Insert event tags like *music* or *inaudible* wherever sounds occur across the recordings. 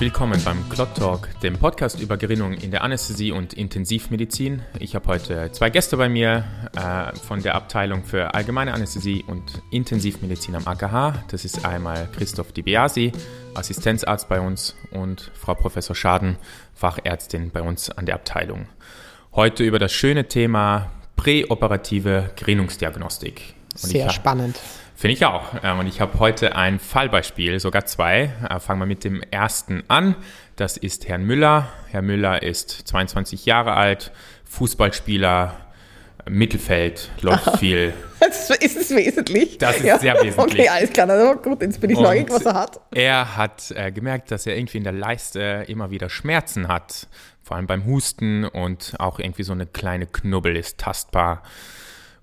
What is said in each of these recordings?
Willkommen beim Clot Talk, dem Podcast über Gerinnung in der Anästhesie und Intensivmedizin. Ich habe heute zwei Gäste bei mir äh, von der Abteilung für allgemeine Anästhesie und Intensivmedizin am AKH. Das ist einmal Christoph DiBiasi, Assistenzarzt bei uns, und Frau Professor Schaden, Fachärztin bei uns an der Abteilung. Heute über das schöne Thema präoperative Gerinnungsdiagnostik. Und Sehr spannend. Finde ich auch. Ähm, und ich habe heute ein Fallbeispiel, sogar zwei. Äh, fangen wir mit dem ersten an. Das ist Herrn Müller. Herr Müller ist 22 Jahre alt, Fußballspieler, Mittelfeld, läuft Aha. *laughs* viel. Das ist es wesentlich. Das ist ja. sehr wesentlich. Okay, alles klar. Also gut, jetzt bin ich neugierig, was er hat. Er hat äh, gemerkt, dass er irgendwie in der Leiste immer wieder Schmerzen hat. Vor allem beim Husten und auch irgendwie so eine kleine Knubbel ist tastbar.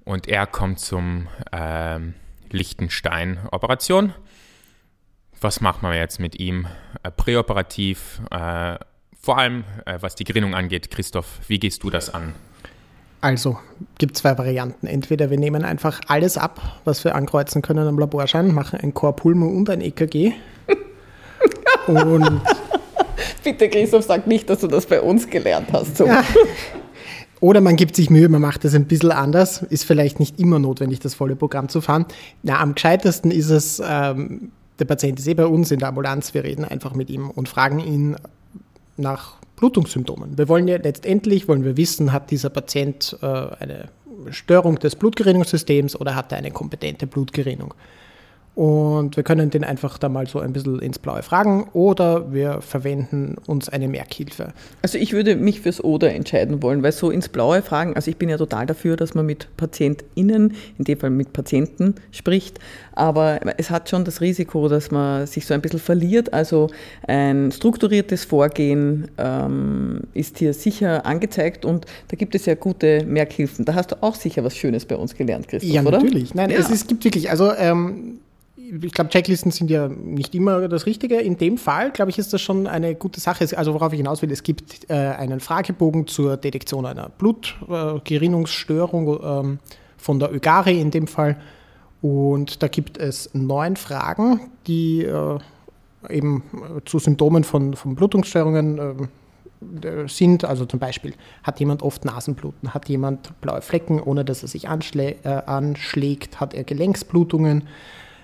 Und er kommt zum ähm, Lichtenstein-Operation. Was macht man jetzt mit ihm äh, präoperativ? Äh, vor allem, äh, was die Gerinnung angeht. Christoph, wie gehst du das an? Also, gibt zwei Varianten. Entweder wir nehmen einfach alles ab, was wir ankreuzen können am Laborschein, machen ein Chorpulmo und ein EKG. *laughs* und Bitte, Christoph, sag nicht, dass du das bei uns gelernt hast. So. Ja. Oder man gibt sich Mühe, man macht das ein bisschen anders. Ist vielleicht nicht immer notwendig, das volle Programm zu fahren. Na, am gescheitesten ist es, ähm, der Patient ist eh bei uns in der Ambulanz, wir reden einfach mit ihm und fragen ihn nach Blutungssymptomen. Wir wollen ja letztendlich, wollen wir wissen, hat dieser Patient äh, eine Störung des Blutgerinnungssystems oder hat er eine kompetente Blutgerinnung? Und wir können den einfach da mal so ein bisschen ins Blaue fragen oder wir verwenden uns eine Merkhilfe. Also ich würde mich fürs Oder entscheiden wollen, weil so ins Blaue fragen, also ich bin ja total dafür, dass man mit PatientInnen, in dem Fall mit Patienten spricht, aber es hat schon das Risiko, dass man sich so ein bisschen verliert. Also ein strukturiertes Vorgehen ähm, ist hier sicher angezeigt und da gibt es ja gute Merkhilfen. Da hast du auch sicher was Schönes bei uns gelernt, Christoph, ja, oder? Ja, natürlich. Nein, ja. Es, es gibt wirklich, also ähm, ich glaube, Checklisten sind ja nicht immer das Richtige. In dem Fall, glaube ich, ist das schon eine gute Sache. Also worauf ich hinaus will, es gibt äh, einen Fragebogen zur Detektion einer Blutgerinnungsstörung äh, ähm, von der ÖGARI in dem Fall. Und da gibt es neun Fragen, die äh, eben zu Symptomen von, von Blutungsstörungen äh, sind. Also zum Beispiel, hat jemand oft Nasenbluten? Hat jemand blaue Flecken, ohne dass er sich anschlä äh, anschlägt? Hat er Gelenksblutungen?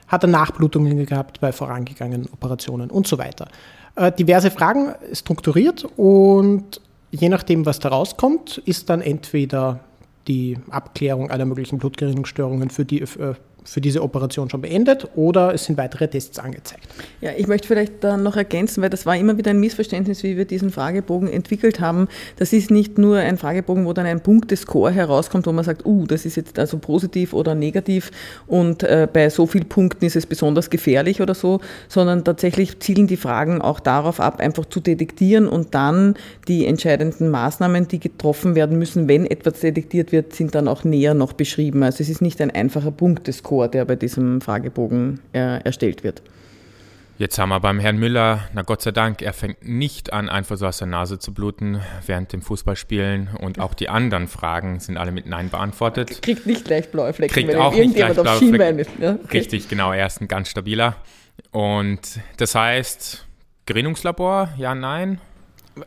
Hat er Nachblutungen gehabt bei vorangegangenen Operationen und so weiter. Äh, diverse Fragen strukturiert und je nachdem, was da rauskommt, ist dann entweder die Abklärung aller möglichen Blutgerinnungsstörungen für die, äh, für diese Operation schon beendet oder es sind weitere Tests angezeigt. Ja, ich möchte vielleicht da noch ergänzen, weil das war immer wieder ein Missverständnis, wie wir diesen Fragebogen entwickelt haben. Das ist nicht nur ein Fragebogen, wo dann ein Punktescore herauskommt, wo man sagt, uh, das ist jetzt also positiv oder negativ und äh, bei so vielen Punkten ist es besonders gefährlich oder so, sondern tatsächlich zielen die Fragen auch darauf ab, einfach zu detektieren und dann die entscheidenden Maßnahmen, die getroffen werden müssen, wenn etwas detektiert wird, sind dann auch näher noch beschrieben. Also es ist nicht ein einfacher Punktescore Score, der bei diesem Fragebogen äh, erstellt wird. Jetzt haben wir beim Herrn Müller, na Gott sei Dank, er fängt nicht an, einfach so aus der Nase zu bluten während dem Fußballspielen und auch die anderen Fragen sind alle mit Nein beantwortet. Kriegt nicht gleich blaue Flecken, Kriegt wenn auch irgendjemand auf Schienbein ist. Ja? Okay. Richtig, genau, er ist ein ganz stabiler. Und das heißt, Gerinnungslabor, ja, nein.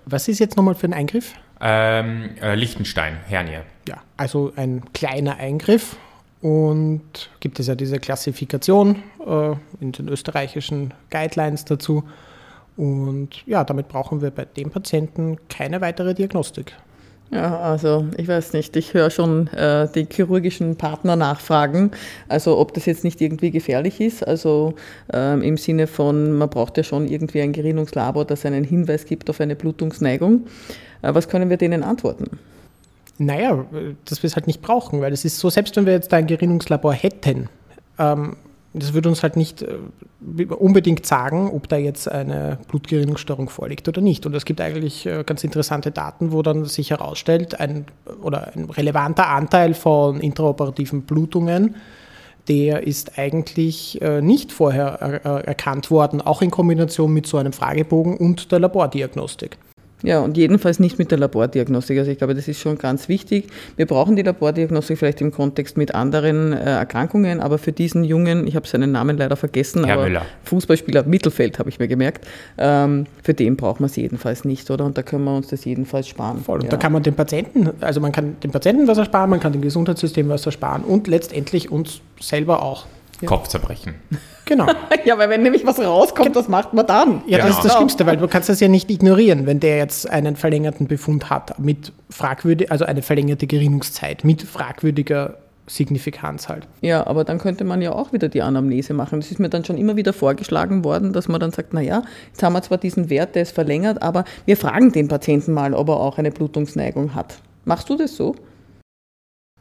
Was ist jetzt nochmal für ein Eingriff? Ähm, äh, Lichtenstein, Hernie. Ja, also ein kleiner Eingriff und gibt es ja diese Klassifikation äh, in den österreichischen Guidelines dazu. Und ja, damit brauchen wir bei dem Patienten keine weitere Diagnostik. Ja, also ich weiß nicht, ich höre schon äh, die chirurgischen Partner nachfragen, also ob das jetzt nicht irgendwie gefährlich ist, also ähm, im Sinne von, man braucht ja schon irgendwie ein Gerinnungslabor, das einen Hinweis gibt auf eine Blutungsneigung. Äh, was können wir denen antworten? Naja, dass wir es halt nicht brauchen, weil es ist so, selbst wenn wir jetzt ein Gerinnungslabor hätten, ähm, das würde uns halt nicht äh, unbedingt sagen, ob da jetzt eine Blutgerinnungsstörung vorliegt oder nicht. Und es gibt eigentlich äh, ganz interessante Daten, wo dann sich herausstellt, ein, oder ein relevanter Anteil von intraoperativen Blutungen, der ist eigentlich äh, nicht vorher erkannt worden, auch in Kombination mit so einem Fragebogen und der Labordiagnostik. Ja, und jedenfalls nicht mit der Labordiagnostik. Also ich glaube, das ist schon ganz wichtig. Wir brauchen die Labordiagnostik vielleicht im Kontext mit anderen äh, Erkrankungen, aber für diesen Jungen, ich habe seinen Namen leider vergessen, Herr aber Müller. Fußballspieler Mittelfeld habe ich mir gemerkt, ähm, für den braucht man es jedenfalls nicht, oder? Und da können wir uns das jedenfalls sparen. Voll. Und ja. da kann man den Patienten, also man kann dem Patienten was ersparen, man kann dem Gesundheitssystem was ersparen und letztendlich uns selber auch. Kopfzerbrechen. Genau. *laughs* ja, weil wenn nämlich was rauskommt, was macht man dann? Ja, das Genau. ist das Schlimmste, weil du kannst das ja nicht ignorieren, wenn der jetzt einen verlängerten Befund hat mit fragwürdig, also eine verlängerte Gerinnungszeit mit fragwürdiger Signifikanz halt. Ja, aber dann könnte man ja auch wieder die Anamnese machen. Das ist mir dann schon immer wieder vorgeschlagen worden, dass man dann sagt, naja, jetzt haben wir zwar diesen Wert, der ist verlängert, aber wir fragen den Patienten mal, ob er auch eine Blutungsneigung hat. Machst du das so?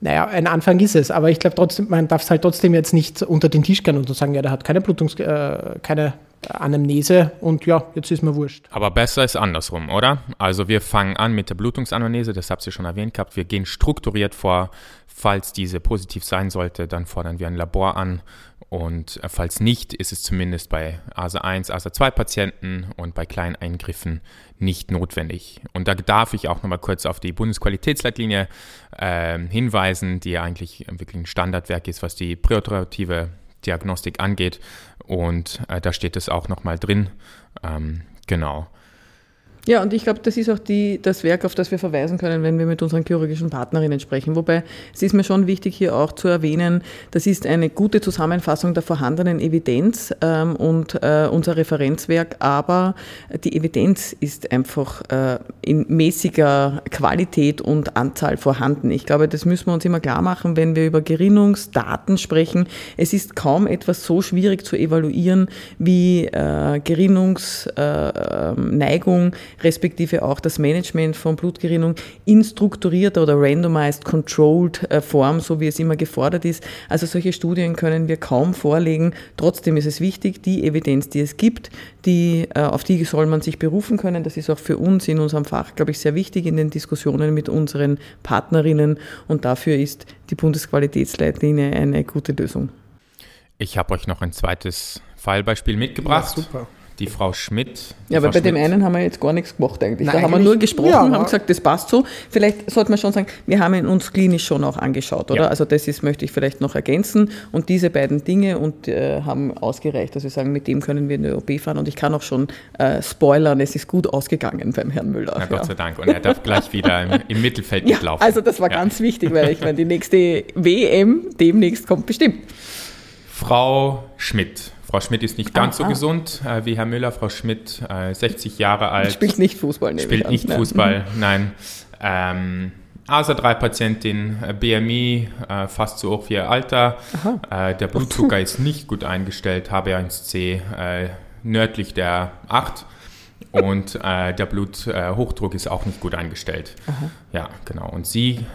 Naja, ein Anfang ist es, aber ich glaube trotzdem, man darf es halt trotzdem jetzt nicht unter den Tisch gehen und so sagen, ja, der hat keine Blutungs-, äh, keine Anamnese und ja, jetzt ist mir wurscht. Aber besser ist andersrum, oder? Also wir fangen an mit der Blutungsanalyse, das habt ihr schon erwähnt gehabt. Wir gehen strukturiert vor. Falls diese positiv sein sollte, dann fordern wir ein Labor an. Und äh, falls nicht, ist es zumindest bei ASA 1, ASA 2 Patienten und bei kleinen Eingriffen nicht notwendig. Und da darf ich auch nochmal kurz auf die Bundesqualitätsleitlinie äh, hinweisen, die eigentlich wirklich ein Standardwerk ist, was die präoperative Diagnostik angeht. Und äh, da steht es auch nochmal drin. Ähm, genau. Ja, und ich glaube, das ist auch die, das Werk, auf das wir verweisen können, wenn wir mit unseren chirurgischen Partnerinnen sprechen. Wobei es ist mir schon wichtig, hier auch zu erwähnen, das ist eine gute Zusammenfassung der vorhandenen Evidenz ähm, und äh, unser Referenzwerk, aber die Evidenz ist einfach äh, in mäßiger Qualität und Anzahl vorhanden. Ich glaube, das müssen wir uns immer klar machen, wenn wir über Gerinnungsdaten sprechen. Es ist kaum etwas so schwierig zu evaluieren wie äh, Gerinnungsneigung, respektive auch das Management von Blutgerinnung in strukturierter oder randomized controlled äh, Form, so wie es immer gefordert ist. Also solche Studien können wir kaum vorlegen. Trotzdem ist es wichtig, die Evidenz, die es gibt, die, äh, auf die soll man sich berufen können. Das ist auch für uns in unserem Fach, glaube ich, sehr wichtig in den Diskussionen mit unseren Partnerinnen. Und dafür ist die Bundesqualitätsleitlinie eine gute Lösung. Ich habe euch noch ein zweites Fallbeispiel mitgebracht. Ja, super. Die Frau Schmidt. Die Ja, aber bei dem Schmidt- einen haben wir jetzt gar nichts gemacht eigentlich. Nein, da haben wir nur gesprochen, ja, haben gesagt, das passt so. Vielleicht sollte man schon sagen, wir haben ihn uns klinisch schon auch angeschaut, oder? Ja. Also das ist, möchte ich vielleicht noch ergänzen. Und diese beiden Dinge und äh, haben ausgereicht, dass wir sagen, mit dem können wir in die OP fahren. Und ich kann auch schon äh, spoilern, es ist gut ausgegangen beim Herrn Müller. Na, Gott ja. sei Dank. Und er darf gleich wieder im, im Mittelfeld Ja, mitlaufen. also das war ganz wichtig, weil ich meine, die nächste WM demnächst kommt bestimmt. Frau Schmidt. Frau Schmidt ist nicht ganz Ah, so ah. gesund äh, wie Herr Müller. Frau Schmidt, äh, 60 Jahre alt. Spielt nicht Fußball, nehme Spielt an. nicht Ja. Fußball, nein. Ähm, ASA-3-Patientin, äh, BMI äh, fast so hoch wie ihr Alter. Äh, der Blutzucker ist nicht gut eingestellt, HbA1c äh, nördlich der 8. Und der Bluthochdruck ist auch nicht gut eingestellt. Ja, genau. Und sie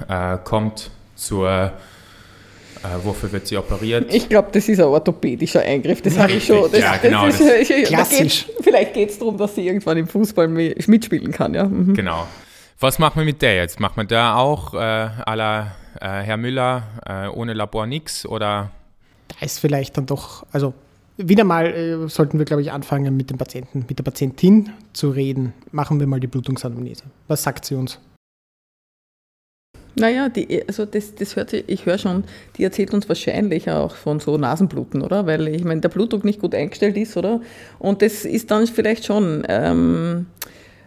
kommt zur, wofür wird sie operiert? Ich glaube, das ist ein orthopädischer Eingriff. Das habe ich schon. Das, ja, genau, Das das- ist, da Klassisch. geht's- vielleicht geht es darum, dass sie irgendwann im Fußball mi- mitspielen kann. Ja. Mhm. Genau. Was machen wir mit der jetzt? Macht man da auch äh, à la äh, Herr Müller äh, ohne Labor nix oder Da ist vielleicht dann doch, also wieder mal äh, sollten wir, glaube ich, anfangen mit dem Patienten, mit der Patientin zu reden. Machen wir mal die Blutungsanamnese. Was sagt sie uns? Naja, die, also das, das hört sich, ich höre schon, die erzählt uns wahrscheinlich auch von so Nasenbluten, oder? Weil ich meine, der Blutdruck nicht gut eingestellt ist, oder? Und das ist dann vielleicht schon ähm,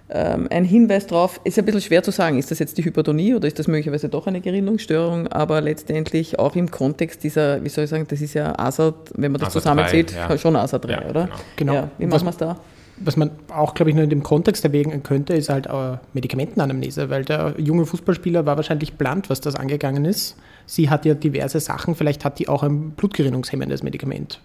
ähm, ein Hinweis darauf, ist ein bisschen schwer zu sagen, ist das jetzt die Hypertonie oder ist das möglicherweise doch eine Gerinnungsstörung, aber letztendlich auch im Kontext dieser, wie soll ich sagen, das ist ja ASA, wenn man das ASA zusammenzählt, 3, ja. schon ASA 3, Ja, oder? genau. Genau. Ja, wie machen wir es da? Was man auch, glaube ich, nur in dem Kontext erwägen könnte, ist halt äh, Medikamentenanamnese, weil der junge Fußballspieler war wahrscheinlich blunt, was das angegangen ist. Sie hat ja diverse Sachen, vielleicht hat die auch ein blutgerinnungshemmendes Medikament.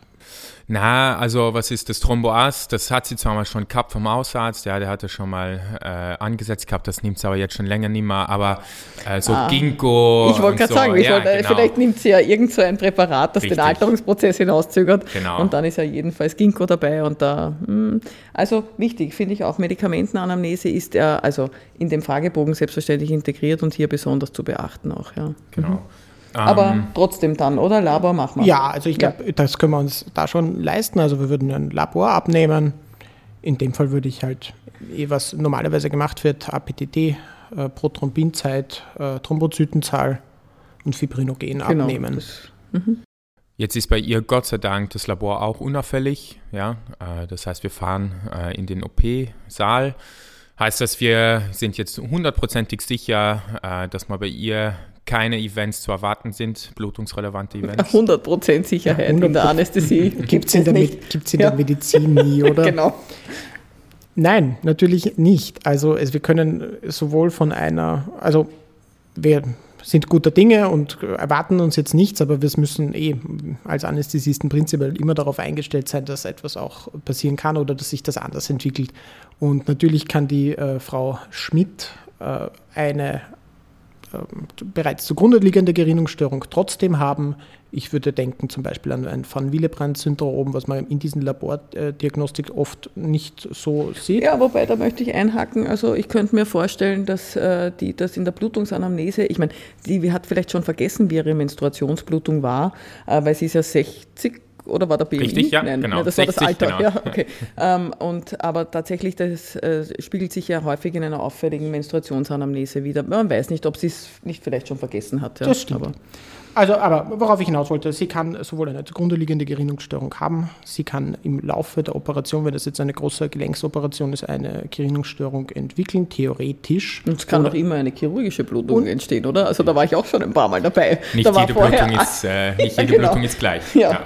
Na, also was ist das Thromboas? Das hat sie zwar mal schon gehabt vom Hausarzt, ja, der hatte schon mal äh, angesetzt gehabt, das nimmt sie aber jetzt schon länger nicht mehr, aber äh, so Ah. Ginkgo Ich wollte gerade so, sagen, ja, wollte, genau. vielleicht nimmt sie ja irgend so ein Präparat, das Richtig. den Alterungsprozess hinauszögert. Genau. Und dann ist ja jedenfalls Ginkgo dabei. Und da, hm, also wichtig, finde ich auch, Medikamentenanamnese ist ja also in dem Fragebogen selbstverständlich integriert und hier besonders zu beachten auch. Ja. Genau. Aber Ähm, trotzdem dann, oder? Labor machen wir. Ja, also ich glaube, das können wir uns da schon leisten. Also wir würden ein Labor abnehmen. in dem Fall würde ich halt, eh, was normalerweise gemacht wird, APTT, äh, Prothrombinzeit, äh, Thrombozytenzahl und Fibrinogen genau, abnehmen. Das, mhm. Jetzt ist bei ihr Gott sei Dank das Labor auch unauffällig. Ja? Äh, das heißt, wir fahren äh, in den OP-Saal. Heißt das, wir sind jetzt hundertprozentig sicher, äh, dass man bei ihr keine Events zu erwarten sind, blutungsrelevante *laughs* Events. 100% Sicherheit ja, 100%. in der Anästhesie. Gibt es in, der, gibt's in ja. der Medizin nie, *laughs* oder? genau. Nein, natürlich nicht. Also es, wir können sowohl von einer, also wir sind guter Dinge und erwarten uns jetzt nichts, aber wir müssen eh als Anästhesisten prinzipiell immer darauf eingestellt sein, dass etwas auch passieren kann oder dass sich das anders entwickelt. Und natürlich kann die äh, Frau Schmidt äh, eine bereits zugrunde liegende Gerinnungsstörung trotzdem haben. Ich würde denken zum Beispiel an ein Van Willebrand-Syndrom, was man in diesen Labordiagnostik oft nicht so sieht. Ja, wobei, da möchte ich einhaken. Also ich könnte mir vorstellen, dass äh, die das in der Blutungsanamnese, ich meine, die hat vielleicht schon vergessen, wie ihre Menstruationsblutung war, äh, weil sie ist ja 60 oder war der BMI? Richtig, ja, Nein, genau. das 60, war das Alter. Genau. Ja, okay. ähm, und, aber tatsächlich, das äh, spiegelt sich ja häufig in einer auffälligen Menstruationsanamnese wieder. Man weiß nicht, ob sie es nicht vielleicht schon vergessen hat. Ja. Das stimmt. Aber. Also, aber worauf ich hinaus wollte, sie kann sowohl eine zugrunde liegende Gerinnungsstörung haben, sie kann im Laufe der Operation, wenn das jetzt eine große Gelenksoperation ist, eine Gerinnungsstörung entwickeln, theoretisch. Und es kann auch immer eine chirurgische Blutung entstehen, oder? Also da war ich auch schon ein paar Mal dabei. Nicht da jede, Blutung ist, äh, nicht *laughs* jede genau. Blutung ist gleich. Ja. ja.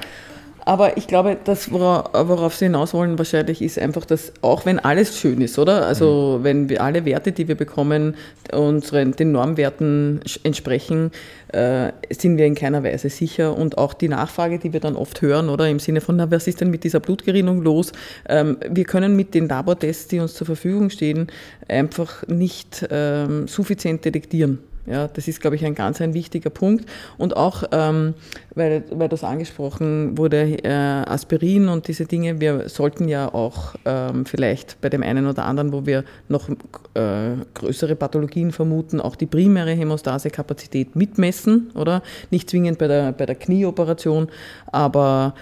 Aber ich glaube, das, worauf Sie hinaus wollen, wahrscheinlich ist einfach, dass auch wenn alles schön ist, oder? Also mhm. wenn wir alle Werte, die wir bekommen, unseren, den Normwerten entsprechen, äh, sind wir in keiner Weise sicher. Und auch die Nachfrage, die wir dann oft hören, oder im Sinne von, na, was ist denn mit dieser Blutgerinnung los? Ähm, wir können mit den Labortests, die uns zur Verfügung stehen, einfach nicht ähm, suffizient detektieren. Ja, das ist, glaube ich, ein ganz ein wichtiger Punkt. Und auch, ähm, weil, weil das angesprochen wurde, äh, Aspirin und diese Dinge, wir sollten ja auch ähm, vielleicht bei dem einen oder anderen, wo wir noch äh, größere Pathologien vermuten, auch die primäre Hämostasekapazität mitmessen, oder? Nicht zwingend bei der, bei der Knieoperation, aber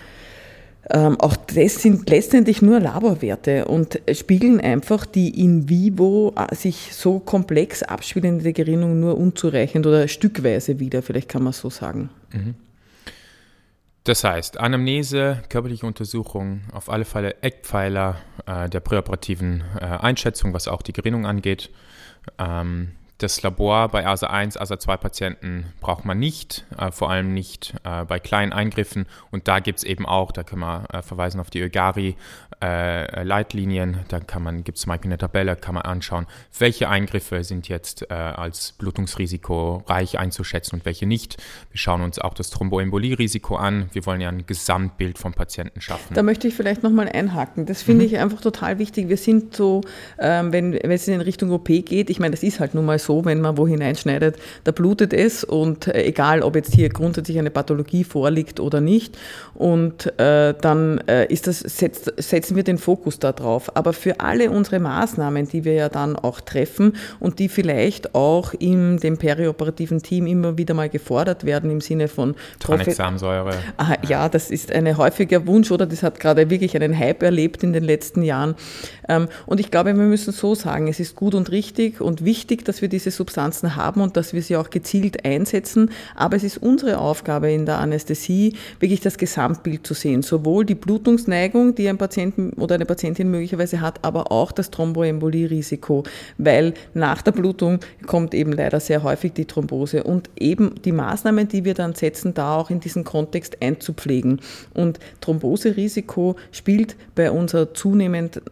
ähm, auch das sind letztendlich nur Laborwerte und spiegeln einfach die in vivo äh, sich so komplex abspielende Gerinnung nur unzureichend oder stückweise wieder, vielleicht kann man so sagen. Mhm. Das heißt, Anamnese, körperliche Untersuchung, auf alle Fälle Eckpfeiler äh, der präoperativen äh, Einschätzung, was auch die Gerinnung angeht. Ähm, das Labor bei ASA 1, ASA 2 Patienten braucht man nicht, äh, vor allem nicht äh, bei kleinen Eingriffen. Und da gibt es eben auch, da können wir äh, verweisen auf die Ögari äh, Leitlinien, da kann man, gibt es zum Beispiel eine Tabelle, kann man anschauen, welche Eingriffe sind jetzt äh, als Blutungsrisiko reich einzuschätzen und welche nicht. Wir schauen uns auch das Thromboembolie-Risiko an. Wir wollen ja ein Gesamtbild vom Patienten schaffen. Da möchte ich vielleicht nochmal einhaken. Das finde mhm. ich einfach total wichtig. Wir sind so, ähm, wenn, wenn es in Richtung OP geht, ich meine, das ist halt nun mal so, wenn man wo hineinschneidet, da blutet es und äh, egal, ob jetzt hier grundsätzlich eine Pathologie vorliegt oder nicht. Und äh, dann äh, ist das, setzt, setzen wir den Fokus darauf. Aber für alle unsere Maßnahmen, die wir ja dann auch treffen und die vielleicht auch in dem perioperativen Team immer wieder mal gefordert werden im Sinne von Tranexamsäure. Ah, ja, das ist ein häufiger Wunsch oder das hat gerade wirklich einen Hype erlebt in den letzten Jahren. Ähm, und ich glaube, wir müssen so sagen, es ist gut und richtig und wichtig, dass wir diese Substanzen haben und dass wir sie auch gezielt einsetzen. Aber es ist unsere Aufgabe in der Anästhesie, wirklich das Gesamtbild zu sehen. Sowohl die Blutungsneigung, die ein Patient oder eine Patientin möglicherweise hat, aber auch das Thromboembolie-Risiko, weil nach der Blutung kommt eben leider sehr häufig die Thrombose und eben die Maßnahmen, die wir dann setzen, da auch in diesen Kontext einzupflegen. Und Thromboserisiko spielt bei unserer zunehmend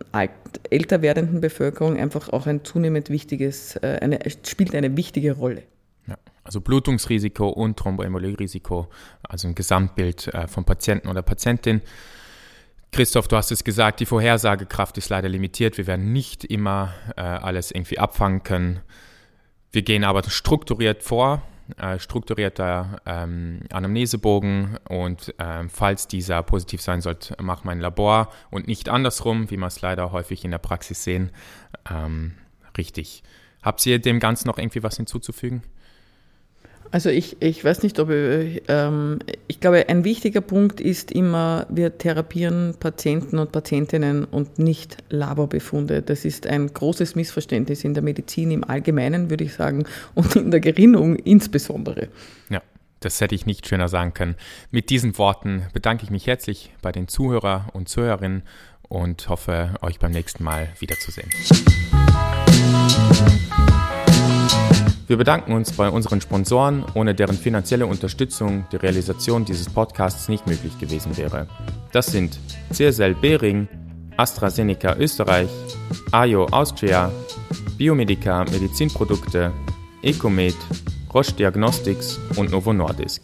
älter werdenden Bevölkerung einfach auch ein zunehmend wichtiges, äh, eine, spielt eine wichtige Rolle. Also Blutungsrisiko und Thromboembolierisiko, also ein Gesamtbild äh, vom Patienten oder Patientin. Christoph, du hast es gesagt, die Vorhersagekraft ist leider limitiert. Wir werden nicht immer äh, alles irgendwie abfangen können. Wir gehen aber strukturiert vor, äh, strukturierter ähm, Anamnesebogen und ähm, falls dieser positiv sein sollte, machen wir ein Labor und nicht andersrum, wie wir es leider häufig in der Praxis sehen. Ähm, richtig. Habt ihr dem Ganzen noch irgendwie was hinzuzufügen? Also ich, ich weiß nicht, ob ich, ähm, ich glaube, ein wichtiger Punkt ist immer, wir therapieren Patienten und Patientinnen und nicht Laborbefunde. Das ist ein großes Missverständnis in der Medizin im Allgemeinen, würde ich sagen, und in der Gerinnung insbesondere. Ja. Das hätte ich nicht schöner sagen können. Mit diesen Worten bedanke ich mich herzlich bei den Zuhörer und Zuhörerinnen und hoffe, euch beim nächsten Mal wiederzusehen. Wir bedanken uns bei unseren Sponsoren, ohne deren finanzielle Unterstützung die Realisation dieses Podcasts nicht möglich gewesen wäre. Das sind CSL Behring, AstraZeneca Österreich, AIO Austria, Biomedica Medizinprodukte, Ecomed, Roche Diagnostics und Novo Nordisk.